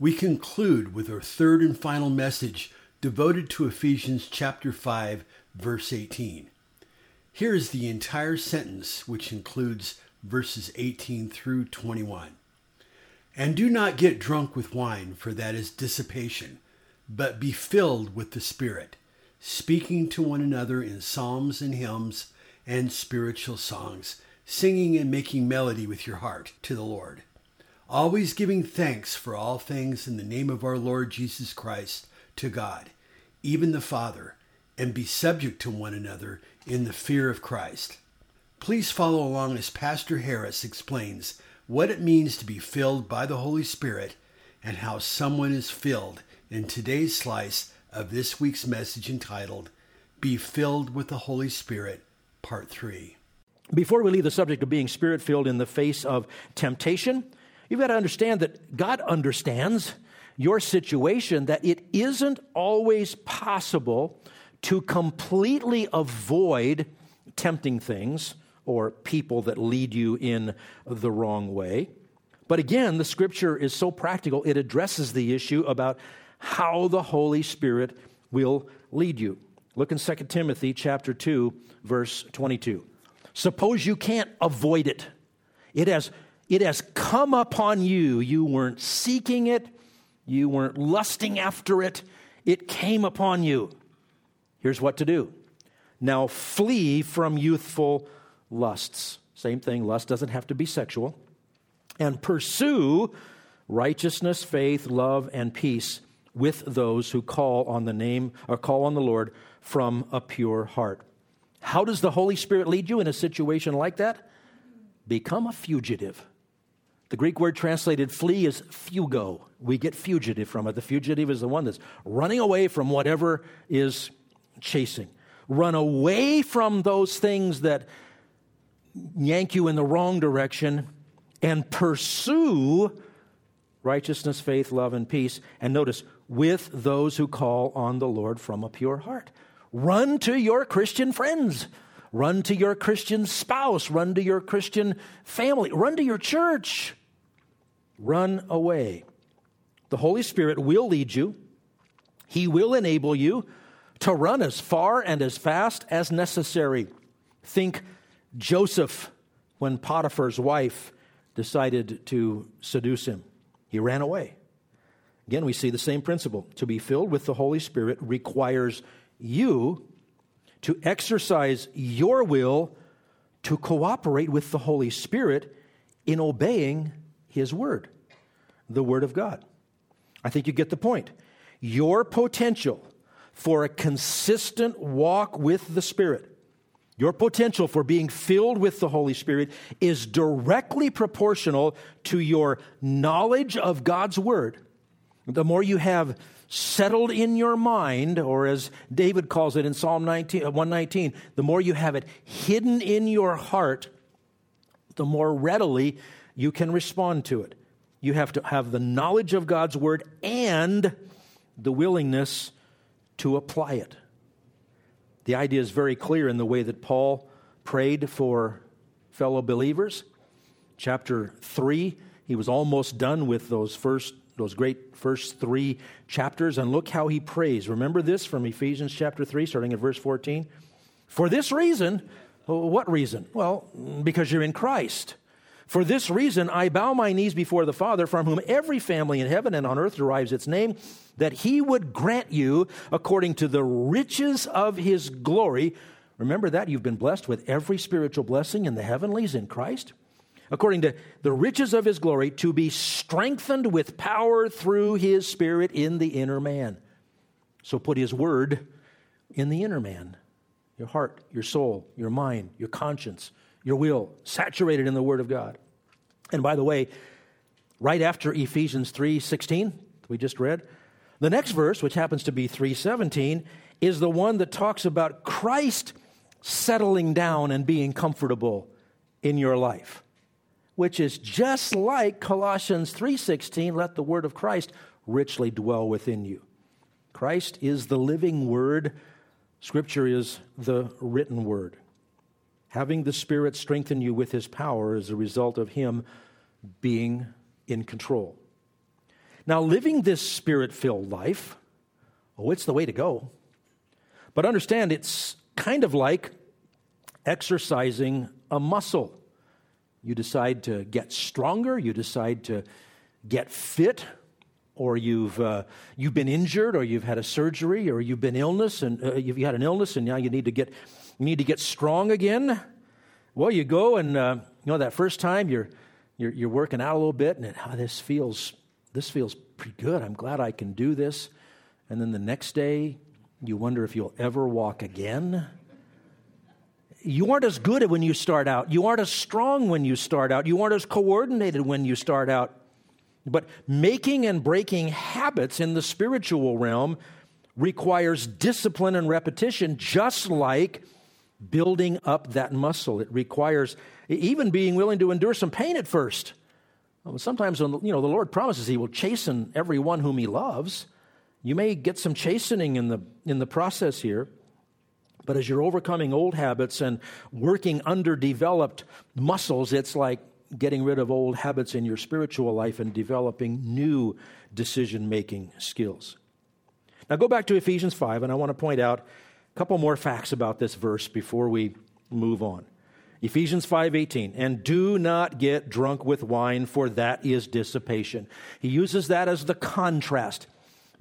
we conclude with our third and final message devoted to Ephesians chapter 5, verse 18. Here is the entire sentence, which includes verses 18 through 21. And do not get drunk with wine, for that is dissipation, but be filled with the Spirit, speaking to one another in psalms and hymns and spiritual songs, singing and making melody with your heart to the Lord always giving thanks for all things in the name of our Lord Jesus Christ to God, even the Father, and be subject to one another in the fear of Christ. Please follow along as Pastor Harris explains what it means to be filled by the Holy Spirit and how someone is filled in today's slice of this week's message entitled Be Filled with the Holy Spirit, Part 3. Before we leave the subject of being spirit filled in the face of temptation, You've got to understand that God understands your situation, that it isn't always possible to completely avoid tempting things or people that lead you in the wrong way. But again, the scripture is so practical, it addresses the issue about how the Holy Spirit will lead you. Look in 2 Timothy chapter 2 verse 22. Suppose you can't avoid it. It has it has come upon you. You weren't seeking it, you weren't lusting after it. It came upon you. Here's what to do now flee from youthful lusts. Same thing, lust doesn't have to be sexual. And pursue righteousness, faith, love, and peace with those who call on the name or call on the Lord from a pure heart. How does the Holy Spirit lead you in a situation like that? Become a fugitive. The Greek word translated flee is fugo. We get fugitive from it. The fugitive is the one that's running away from whatever is chasing. Run away from those things that yank you in the wrong direction and pursue righteousness, faith, love, and peace. And notice, with those who call on the Lord from a pure heart. Run to your Christian friends. Run to your Christian spouse. Run to your Christian family. Run to your church. Run away. The Holy Spirit will lead you, He will enable you to run as far and as fast as necessary. Think Joseph when Potiphar's wife decided to seduce him. He ran away. Again, we see the same principle. To be filled with the Holy Spirit requires you to exercise your will to cooperate with the Holy Spirit in obeying His Word, the Word of God. I think you get the point. Your potential for a consistent walk with the Spirit, your potential for being filled with the Holy Spirit is directly proportional to your knowledge of God's Word. The more you have settled in your mind, or as David calls it in Psalm 19, 119, uh, the more you have it hidden in your heart, the more readily you can respond to it. You have to have the knowledge of God's word and the willingness to apply it. The idea is very clear in the way that Paul prayed for fellow believers. Chapter 3, he was almost done with those first those great first three chapters, and look how he prays. Remember this from Ephesians chapter 3, starting at verse 14? For this reason, what reason? Well, because you're in Christ. For this reason, I bow my knees before the Father, from whom every family in heaven and on earth derives its name, that he would grant you, according to the riches of his glory. Remember that you've been blessed with every spiritual blessing in the heavenlies in Christ according to the riches of his glory, to be strengthened with power through his Spirit in the inner man. So put his word in the inner man your heart, your soul, your mind, your conscience, your will, saturated in the word of God. And by the way, right after Ephesians 3 16, we just read, The next verse, which happens to be 317, is the one that talks about Christ settling down and being comfortable in your life, which is just like Colossians 3:16, let the word of Christ richly dwell within you. Christ is the living word, scripture is the written word. Having the Spirit strengthen you with his power is a result of him being in control. Now, living this spirit filled life, oh, it's the way to go. But understand, it's kind of like exercising a muscle. You decide to get stronger, you decide to get fit, or you've, uh, you've been injured, or you've had a surgery, or you've been illness, and uh, you've had an illness, and now you need to get, you need to get strong again. Well, you go and uh, you know that first time you're, you're, you're working out a little bit, and oh, this feels this feels pretty good. I'm glad I can do this. And then the next day, you wonder if you'll ever walk again you aren't as good when you start out. You aren't as strong when you start out. You aren't as coordinated when you start out. But making and breaking habits in the spiritual realm requires discipline and repetition, just like building up that muscle. It requires even being willing to endure some pain at first. Sometimes, when, you know, the Lord promises He will chasten everyone whom He loves. You may get some chastening in the, in the process here. But as you're overcoming old habits and working underdeveloped muscles, it's like getting rid of old habits in your spiritual life and developing new decision making skills. Now go back to Ephesians 5, and I want to point out couple more facts about this verse before we move on. Ephesians 5:18 and do not get drunk with wine for that is dissipation. He uses that as the contrast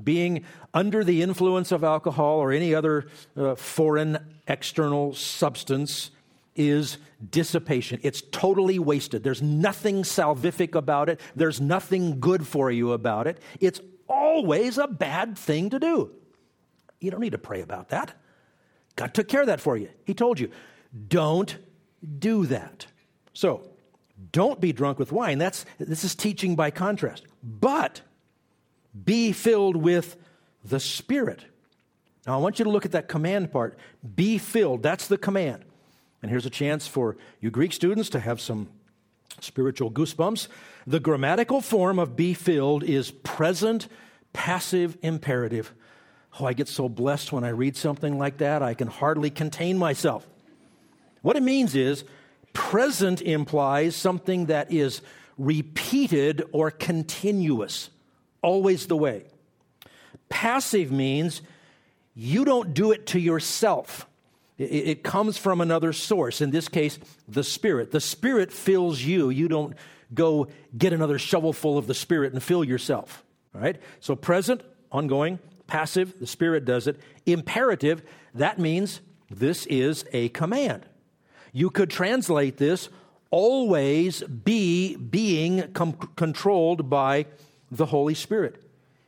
being under the influence of alcohol or any other uh, foreign external substance is dissipation. It's totally wasted. There's nothing salvific about it, there's nothing good for you about it. It's always a bad thing to do. You don't need to pray about that. God took care of that for you. He told you, don't do that. So, don't be drunk with wine. That's, this is teaching by contrast. But be filled with the Spirit. Now, I want you to look at that command part. Be filled. That's the command. And here's a chance for you Greek students to have some spiritual goosebumps. The grammatical form of be filled is present passive imperative. Oh, I get so blessed when I read something like that, I can hardly contain myself. What it means is present implies something that is repeated or continuous always the way. Passive means you don't do it to yourself. It, comes from another source. In this case, the Spirit. The Spirit fills you. You don't go get another shovelful of the Spirit and fill yourself. All right? So, present, ongoing, passive, the Spirit does it. Imperative, that means this is a command. You could translate this always be being com- controlled by the Holy Spirit.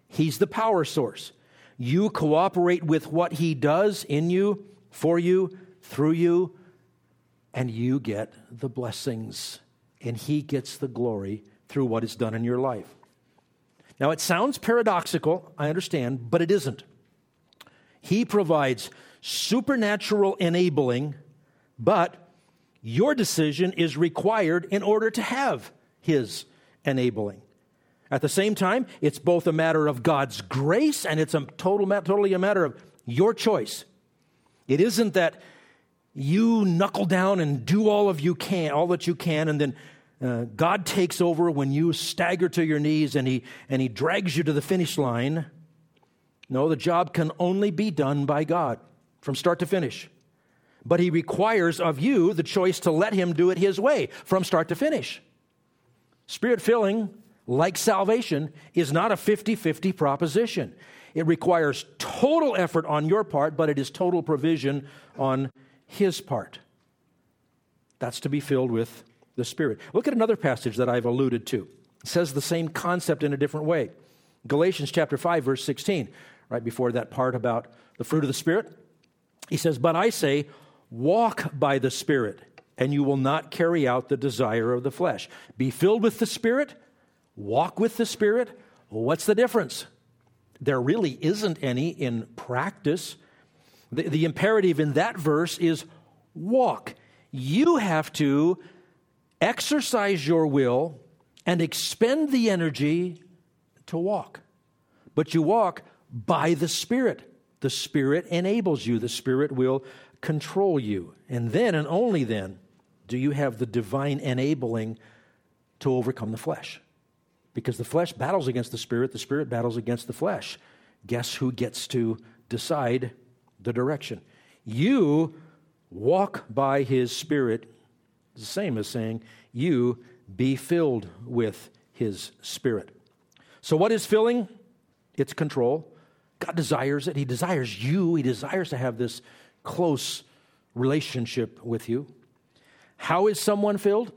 He's the power source. You cooperate with what He does in you, for you, through you, and you get the blessings. And He gets the glory through what is done in your life. Now, it sounds paradoxical, I understand, but it isn't. He provides supernatural enabling, but your decision is required in order to have His enabling. At the same time, it's both a matter of God's grace and it's a total, totally a matter of your choice. It isn't that you knuckle down and do all of you can, all that you can, and then uh, God takes over when you stagger to your knees and he, and he drags you to the finish line. No, the job can only be done by God from start to finish. But he requires of you the choice to let him do it his way from start to finish. Spirit filling like salvation, is not a 50 50 proposition. It requires total effort on your part, but it is total provision on His part. That's to be filled with the Spirit. Look at another passage that I've alluded to. It says the same concept in a different way. Galatians chapter 5, verse 16, right before that part about the fruit of the Spirit. He says, But I say, walk by the Spirit, and you will not carry out the desire of the flesh. Be filled with the Spirit walk with the Spirit, what's the difference? there really isn't any in practice. The, the imperative in that verse is walk. You have to exercise your will and expend the energy to walk. But you walk by the Spirit. The Spirit enables you, the Spirit will control you. And then and only then do you have the divine enabling to overcome the flesh. Because the flesh battles against the Spirit, the Spirit battles against the flesh. Guess who gets to decide the direction? You walk by His Spirit, the same as saying, you be filled with His Spirit. So, what is filling? It's control. God desires it. He desires you. He desires to have this close relationship with you. How is someone filled?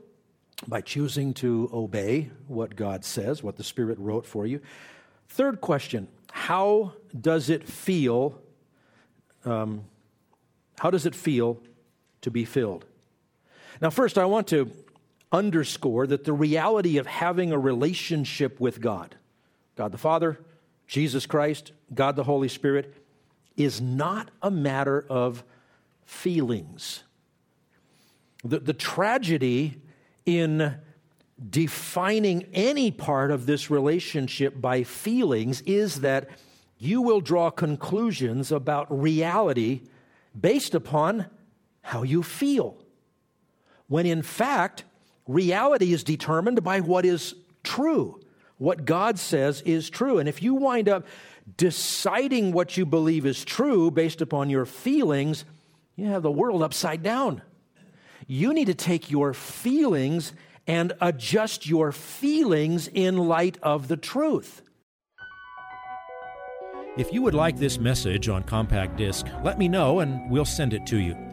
By choosing to obey what God says, what the Spirit wrote for you. Third question How does it feel? Um, how does it feel to be filled? Now, first, I want to underscore that the reality of having a relationship with God, God the Father, Jesus Christ, God the Holy Spirit, is not a matter of feelings. The, the tragedy in defining any part of this relationship by feelings is that you will draw conclusions about reality based upon how you feel. When in fact, reality is determined by what is true. What God says is true. And if you wind up deciding what you believe is true based upon your feelings, you have the world upside down. You need to take your feelings and adjust your feelings in light of the truth. If you would like this message on compact disc, let me know and we'll send it to you.